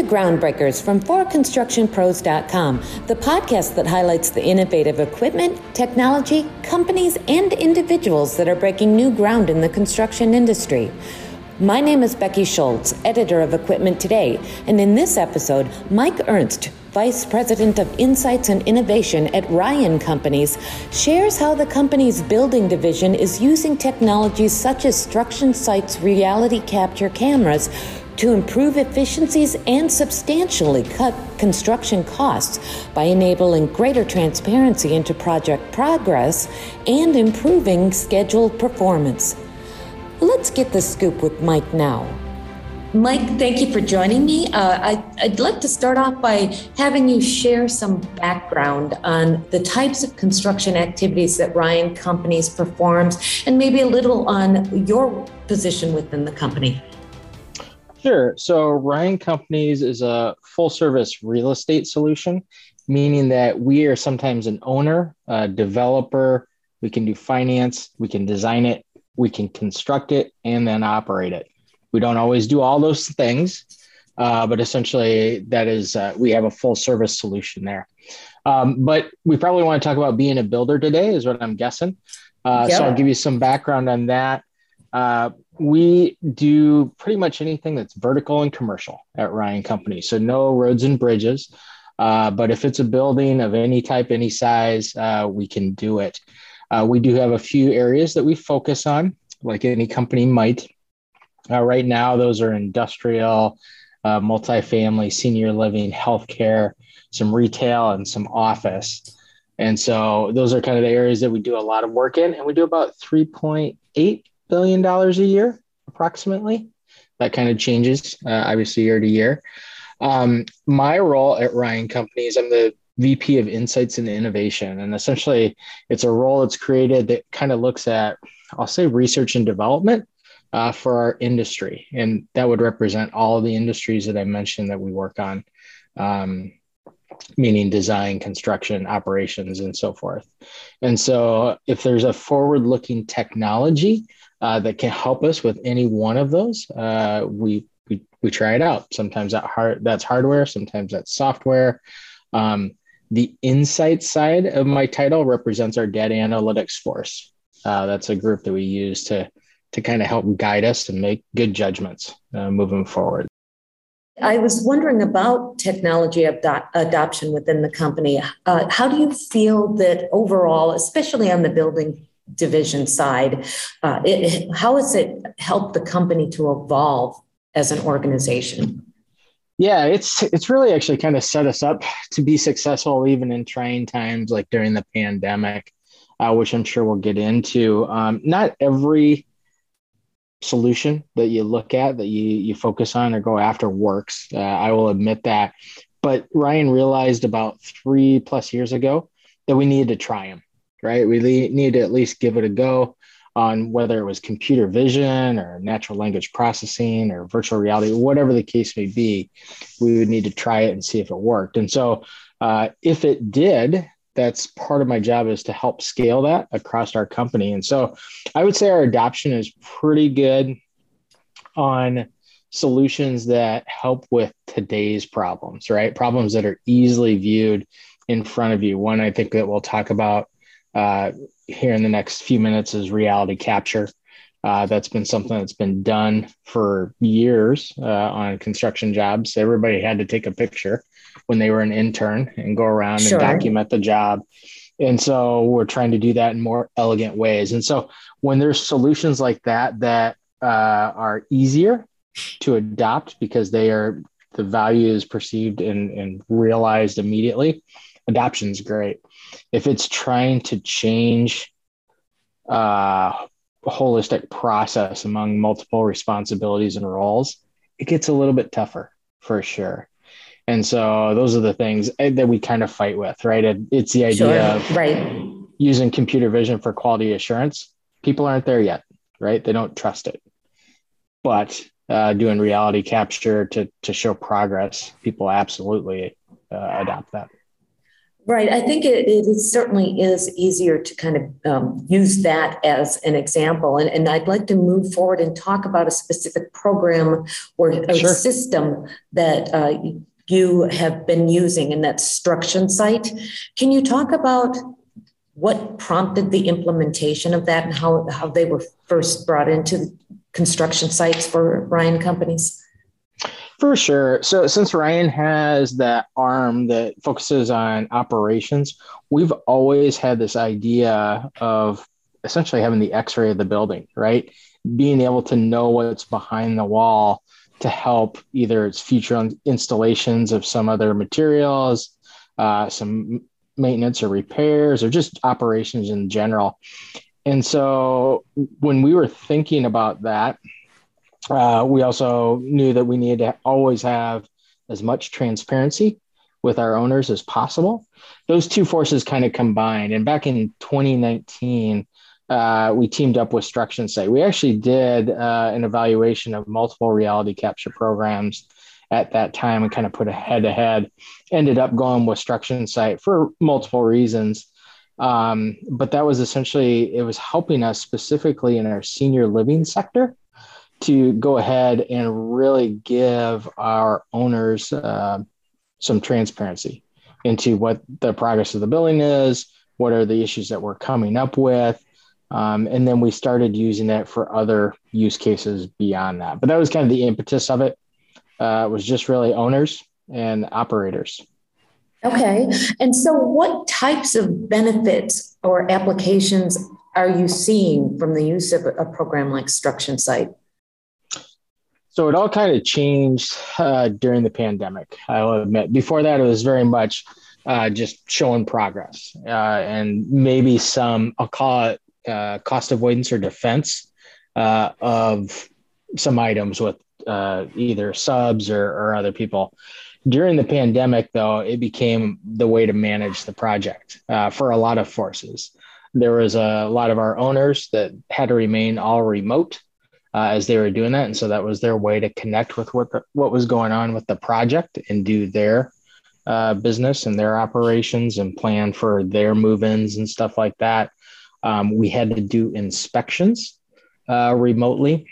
to Groundbreakers from ForConstructionPros.com, the podcast that highlights the innovative equipment, technology, companies, and individuals that are breaking new ground in the construction industry. My name is Becky Schultz, editor of Equipment Today, and in this episode, Mike Ernst, Vice President of Insights and Innovation at Ryan Companies, shares how the company's building division is using technologies such as StructionSite's reality capture cameras to improve efficiencies and substantially cut construction costs by enabling greater transparency into project progress and improving scheduled performance. Let's get the scoop with Mike now. Mike, thank you for joining me. Uh, I, would like to start off by having you share some background on the types of construction activities that Ryan Companies performs and maybe a little on your position within the company. Sure. So, Ryan Companies is a full service real estate solution, meaning that we are sometimes an owner, a developer, we can do finance, we can design it, we can construct it and then operate it. We don't always do all those things, uh, but essentially that is uh, we have a full service solution there. Um, but we probably want to talk about being a builder today, is what I'm guessing. Uh, yeah. So I'll give you some background on that. We do pretty much anything that's vertical and commercial at Ryan Company. So no roads and bridges. Uh, but if it's a building of any type, any size, uh, we can do it. Uh, we do have a few areas that we focus on, like any company might. Uh, right now, those are industrial, uh, multifamily, senior living, healthcare, some retail, and some office. And so those are kind of the areas that we do a lot of work in. And we do about $3.8 billion dollars a year, approximately. That kind of changes, uh, obviously, year to year. Um, my role at Ryan Companies, I'm the VP of Insights and Innovation. And essentially, it's a role that's created that kind of looks at, I'll say, research and development uh, for our industry. And that would represent all of the industries that I mentioned that we work on, um, meaning design, construction, operations, and so forth. And so, if there's a forward looking technology uh, that can help us with any one of those, uh, we, we, we try it out. Sometimes that hard, that's hardware, sometimes that's software. Um, the insight side of my title represents our data analytics force. Uh, that's a group that we use to to kind of help guide us and make good judgments uh, moving forward. I was wondering about technology adoption within the company. Uh, how do you feel that overall, especially on the building division side, uh, it, how has it helped the company to evolve as an organization? Yeah, it's it's really actually kind of set us up to be successful even in trying times like during the pandemic, uh, which I'm sure we'll get into. Um, not every solution that you look at that you you focus on or go after works. Uh, I will admit that, but Ryan realized about three plus years ago that we needed to try them. Right, we need to at least give it a go on whether it was computer vision or natural language processing or virtual reality, whatever the case may be, we would need to try it and see if it worked. And so, uh, if it did, that's part of my job is to help scale that across our company. And so, I would say our adoption is pretty good on solutions that help with today's problems, right? Problems that are easily viewed in front of you. One I think that we'll talk about uh, here in the next few minutes is reality capture. Uh, that's been something that's been done for years uh, on construction jobs. Everybody had to take a picture when they were an intern and go around sure. and document the job. And so we're trying to do that in more elegant ways. And so when there's solutions like that that uh, are easier to adopt because they are the value is perceived and, and realized immediately, adoption is great if it's trying to change uh, holistic process among multiple responsibilities and roles, it gets a little bit tougher for sure. And so those are the things eh, that we kind of fight with, right? It, it's the idea sure. of right. using computer vision for quality assurance. People aren't there yet, right? They don't trust it. But uh, doing reality capture to to show progress, people absolutely uh, adopt that. Right. I think it, it certainly is easier to kind of um, use that as an example. And, and I'd like to move forward and talk about a specific program or, or sure. system that uh, you have been using, and that's StructionSite. Can you talk about what prompted the implementation of that and how, how they were first brought into construction sites for Ryan companies? For sure. So since Ryan has that arm that focuses on operations, we've always had this idea of essentially having the x-ray of the building, right? Being able to know what's behind the wall to help either its future installations of some other materials, uh, some maintenance or repairs, or just operations in general. And so when we were thinking about that, uh, we also knew that we needed to always have as much transparency with our owners as possible. Those two forces kind of combined. And back in 2019, uh, we teamed up with StructionSite. We actually did uh, an evaluation of multiple reality capture programs at that time and kind of put a head to head. Ended up going with StructionSite for multiple reasons. Um, but that was essentially, it was helping us specifically in our senior living sector to go ahead and really give our owners uh, some transparency into what the progress of the building is, what are the issues that we're coming up with. Um, and then we started using it for other use cases beyond that. But that was kind of the impetus of it. Uh, was just really owners and operators. Okay. And so, what types of benefits or applications are you seeing from the use of a program like StructionSite? So it all kind of changed uh, during the pandemic. I'll admit. Before that, it was very much uh, just showing progress uh, and maybe some I'll call it uh, cost avoidance or defense uh, of some items with uh, either subs or, or other people. During the pandemic, though, it became the way to manage the project for a lot of forces. There was a lot of our owners that had to remain all remote uh, as they were doing that, and so that was their way to connect with what the, what was going on with the project and do their uh, business and their operations and plan for their move-ins and stuff like that. Um, we had to do inspections uh, remotely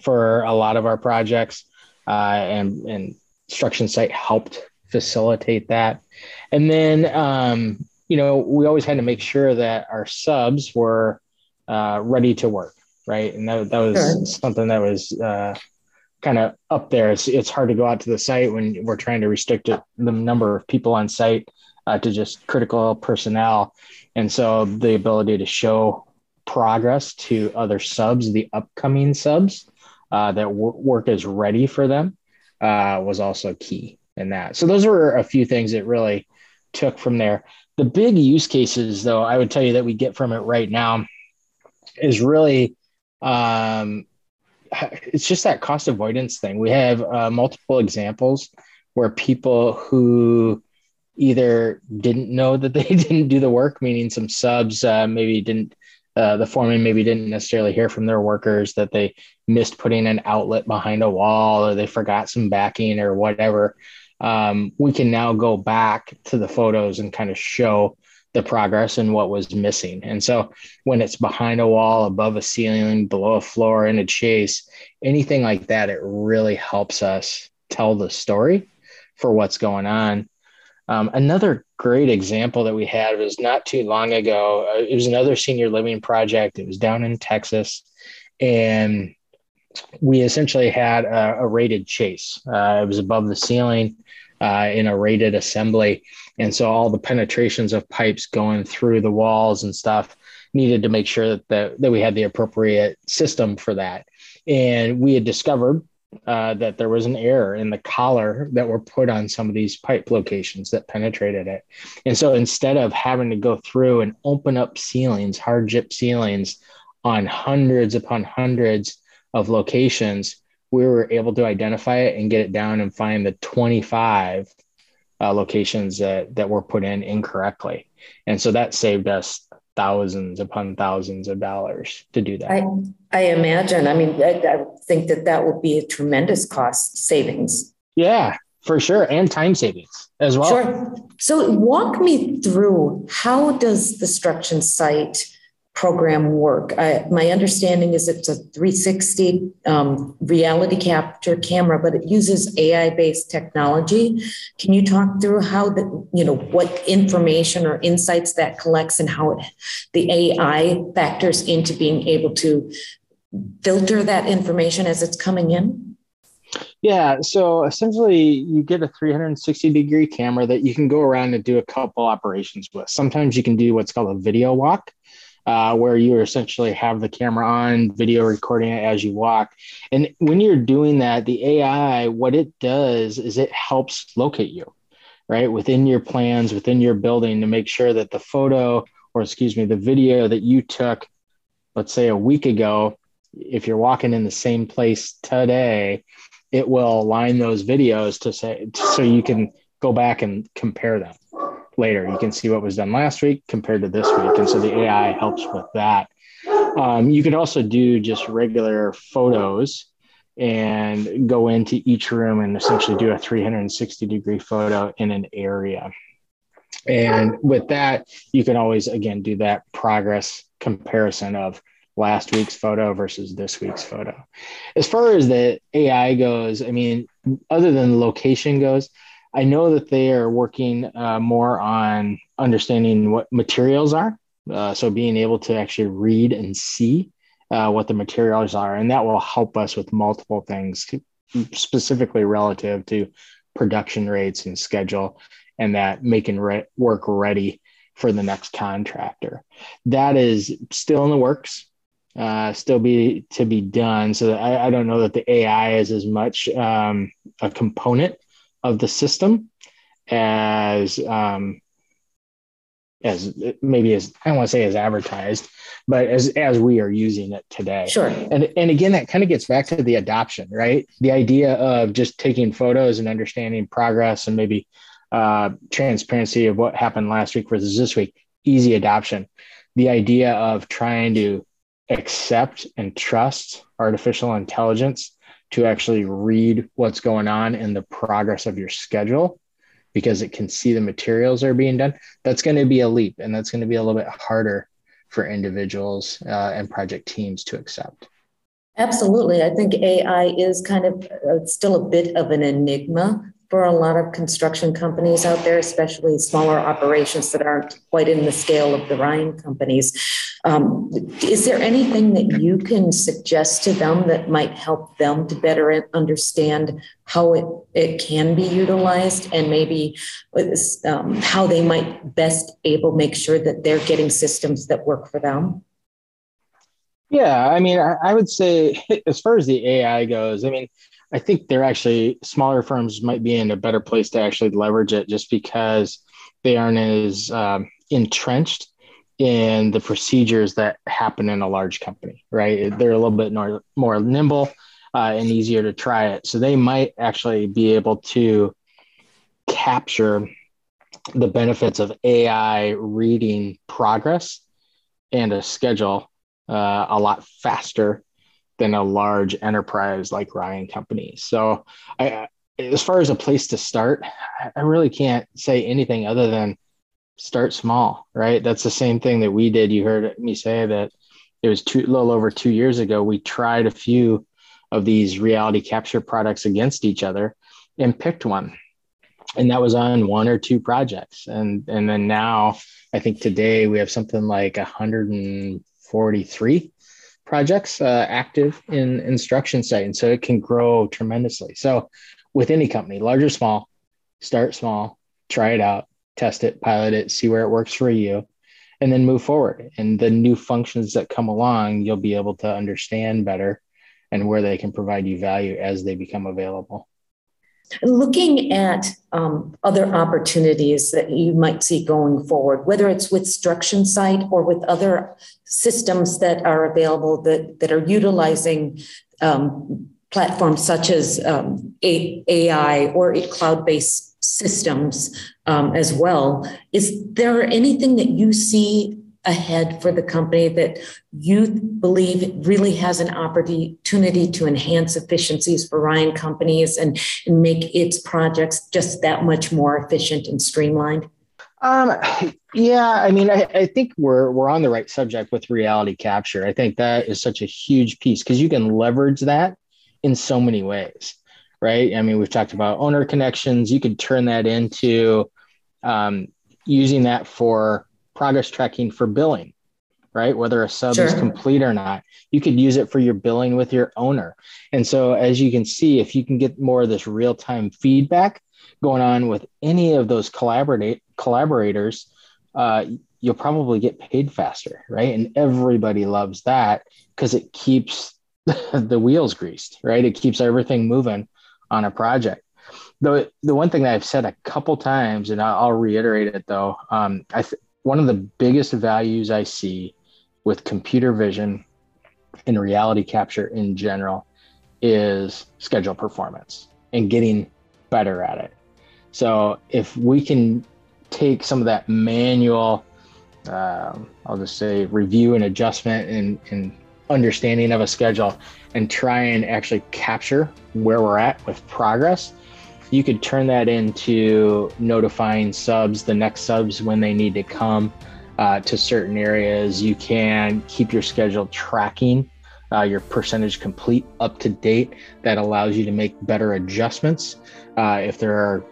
for a lot of our projects, uh, and and StructionSite helped facilitate that. And then um, you know we always had to make sure that our subs were uh, ready to work right? And that, that was sure. something that was uh, kind of up there. It's, it's hard to go out to the site when we're trying to restrict it, the number of people on site uh, to just critical personnel. And so the ability to show progress to other subs, the upcoming subs, uh, that w- work is ready for them uh, was also key in that. So those were a few things that really took from there. The big use cases, though, I would tell you that we get from it right now is really um, it's just that cost avoidance thing. We have uh, multiple examples where people who either didn't know that they didn't do the work, meaning some subs uh, maybe didn't, uh, the foreman maybe didn't necessarily hear from their workers that they missed putting an outlet behind a wall or they forgot some backing or whatever. Um, we can now go back to the photos and kind of show the progress and what was missing. And so when it's behind a wall, above a ceiling, below a floor in a chase, anything like that, it really helps us tell the story for what's going on. Um, another great example that we had was not too long ago. Uh, it was another senior living project. It was down in Texas. And we essentially had a, a rated chase. Uh, it was above the ceiling uh, in a rated assembly. And so all the penetrations of pipes going through the walls and stuff needed to make sure that, the, that we had the appropriate system for that. And we had discovered uh, that there was an error in the collar that were put on some of these pipe locations that penetrated it. And so instead of having to go through and open up ceilings, hard gyp ceilings on hundreds upon hundreds of locations, we were able to identify it and get it down and find the 25 uh, locations that, that were put in incorrectly. And so that saved us thousands upon thousands of dollars to do that. I, I imagine. I mean, I, I think that that would be a tremendous cost savings. Yeah. For sure, and time savings as well. Sure. So walk me through how does the StructionSite program work? I, my understanding is it's a 360 um, reality capture camera, but it uses AI-based technology. Can you talk through how the you know what information or insights that collects and how it, the AI factors into being able to filter that information as it's coming in? Yeah, so essentially, you get a 360 degree camera that you can go around and do a couple operations with. Sometimes you can do what's called a video walk, uh, where you essentially have the camera on, video recording it as you walk. And when you're doing that, the AI, what it does is it helps locate you, right, within your plans, within your building to make sure that the photo, or excuse me, the video that you took, let's say a week ago, if you're walking in the same place today, it will align those videos to say so you can go back and compare them later. You can see what was done last week compared to this week, and so the AI helps with that. Um, you could also do just regular photos and go into each room and essentially do a 360 degree photo in an area. And with that, you can always again do that progress comparison of last week's photo versus this week's photo. As far as the AI goes, I mean, other than location goes, I know that they are working uh, more on understanding what materials are. Uh, so being able to actually read and see uh, what the materials are, and that will help us with multiple things, specifically relative to production rates and schedule, and that making re- work ready for the next contractor. That is still in the works uh, still be to be done. So I, I, don't know that the AI is as much um, a component of the system as um, as maybe as I don't want to say as advertised, but as as we are using it today. Sure. And and again, that kind of gets back to the adoption, right? The idea of just taking photos and understanding progress and maybe uh, transparency of what happened last week versus this week. Easy adoption. The idea of trying to accept and trust artificial intelligence to actually read what's going on in the progress of your schedule because it can see the materials are being done that's going to be a leap and that's going to be a little bit harder for individuals uh, and project teams to accept. Absolutely. I think ai is kind of uh, still a bit of an enigma for a lot of construction companies out there, especially smaller operations that aren't quite in the scale of the Ryan companies. Um, is there anything that you can suggest to them that might help them to better understand how it, it can be utilized and maybe um, how they might best able make sure that they're getting systems that work for them? Yeah, I mean, I, I would say as far as the AI goes, I mean, I think they're actually smaller firms might be in a better place to actually leverage it just because they aren't as um, entrenched in the procedures that happen in a large company, right? They're a little bit more, more nimble uh, and easier to try it. So they might actually be able to capture the benefits of AI reading progress and a schedule uh, a lot faster than a large enterprise like Ryan Company. So, I, as far as a place to start, I really can't say anything other than start small, right? That's the same thing that we did. You heard me say that it was two, a little over two years ago. We tried a few of these reality capture products against each other and picked one. And that was on one or two projects. And, and then now, I think today we have something like 143 projects uh, active in instruction site. And so it can grow tremendously. So with any company, large or small, start small, try it out, test it, pilot it, see where it works for you, and then move forward. And the new functions that come along, you'll be able to understand better and where they can provide you value as they become available. Looking at um, other opportunities that you might see going forward, whether it's with StructionSite or with other systems that are available that, that are utilizing um, platforms such as um, AI or cloud based systems um, as well. Is there anything that you see ahead for the company that you believe really has an opportunity to enhance efficiencies for Ryan companies and, and make its projects just that much more efficient and streamlined? Um, yeah, I mean, I, I think we're we're on the right subject with reality capture. I think that is such a huge piece because you can leverage that in so many ways, right? I mean, we've talked about owner connections. You could turn that into um, using that for progress tracking for billing, right? Whether a sub sure. is complete or not, you could use it for your billing with your owner. And so, as you can see, if you can get more of this real time feedback going on with any of those collaborate collaborators, uh, you'll probably get paid faster, right? And everybody loves that because it keeps the wheels greased, right? It keeps everything moving on a project. The the one thing that I've said a couple times, and I'll, reiterate it though, um, I th- one of the biggest values I see with computer vision and reality capture in general is schedule performance and getting better at it. So if we can take some of that manual, uh, I'll just say review and adjustment and, and understanding of a schedule and try and actually capture where we're at with progress, you could turn that into notifying subs, the next subs when they need to come uh, to certain areas. You can keep your schedule tracking, uh, your percentage complete up to date. That allows you to make better adjustments. Uh, if there are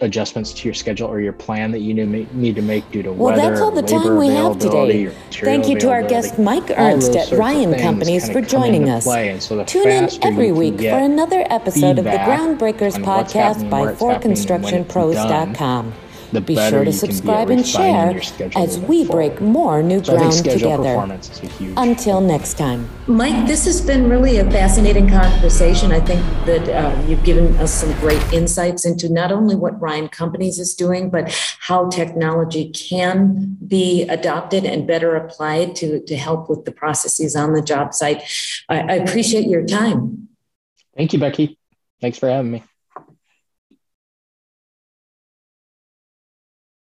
adjustments to your schedule or your plan that you need to make due to well, weather. Well, that's all the time we have today. Thank you to our guest Mike Ernst at Ryan Companies for joining us. So Tune in every week for another episode of the Groundbreakers podcast by ForConstructionPros.com. The be sure to subscribe and share as we break more new so ground together. Until next time. Mike, this has been really a fascinating conversation. I think that uh, you've given us some great insights into not only what Ryan Companies is doing, but how technology can be adopted and better applied to, to help with the processes on the job site. I, I appreciate your time. Thank you, Becky. Thanks for having me.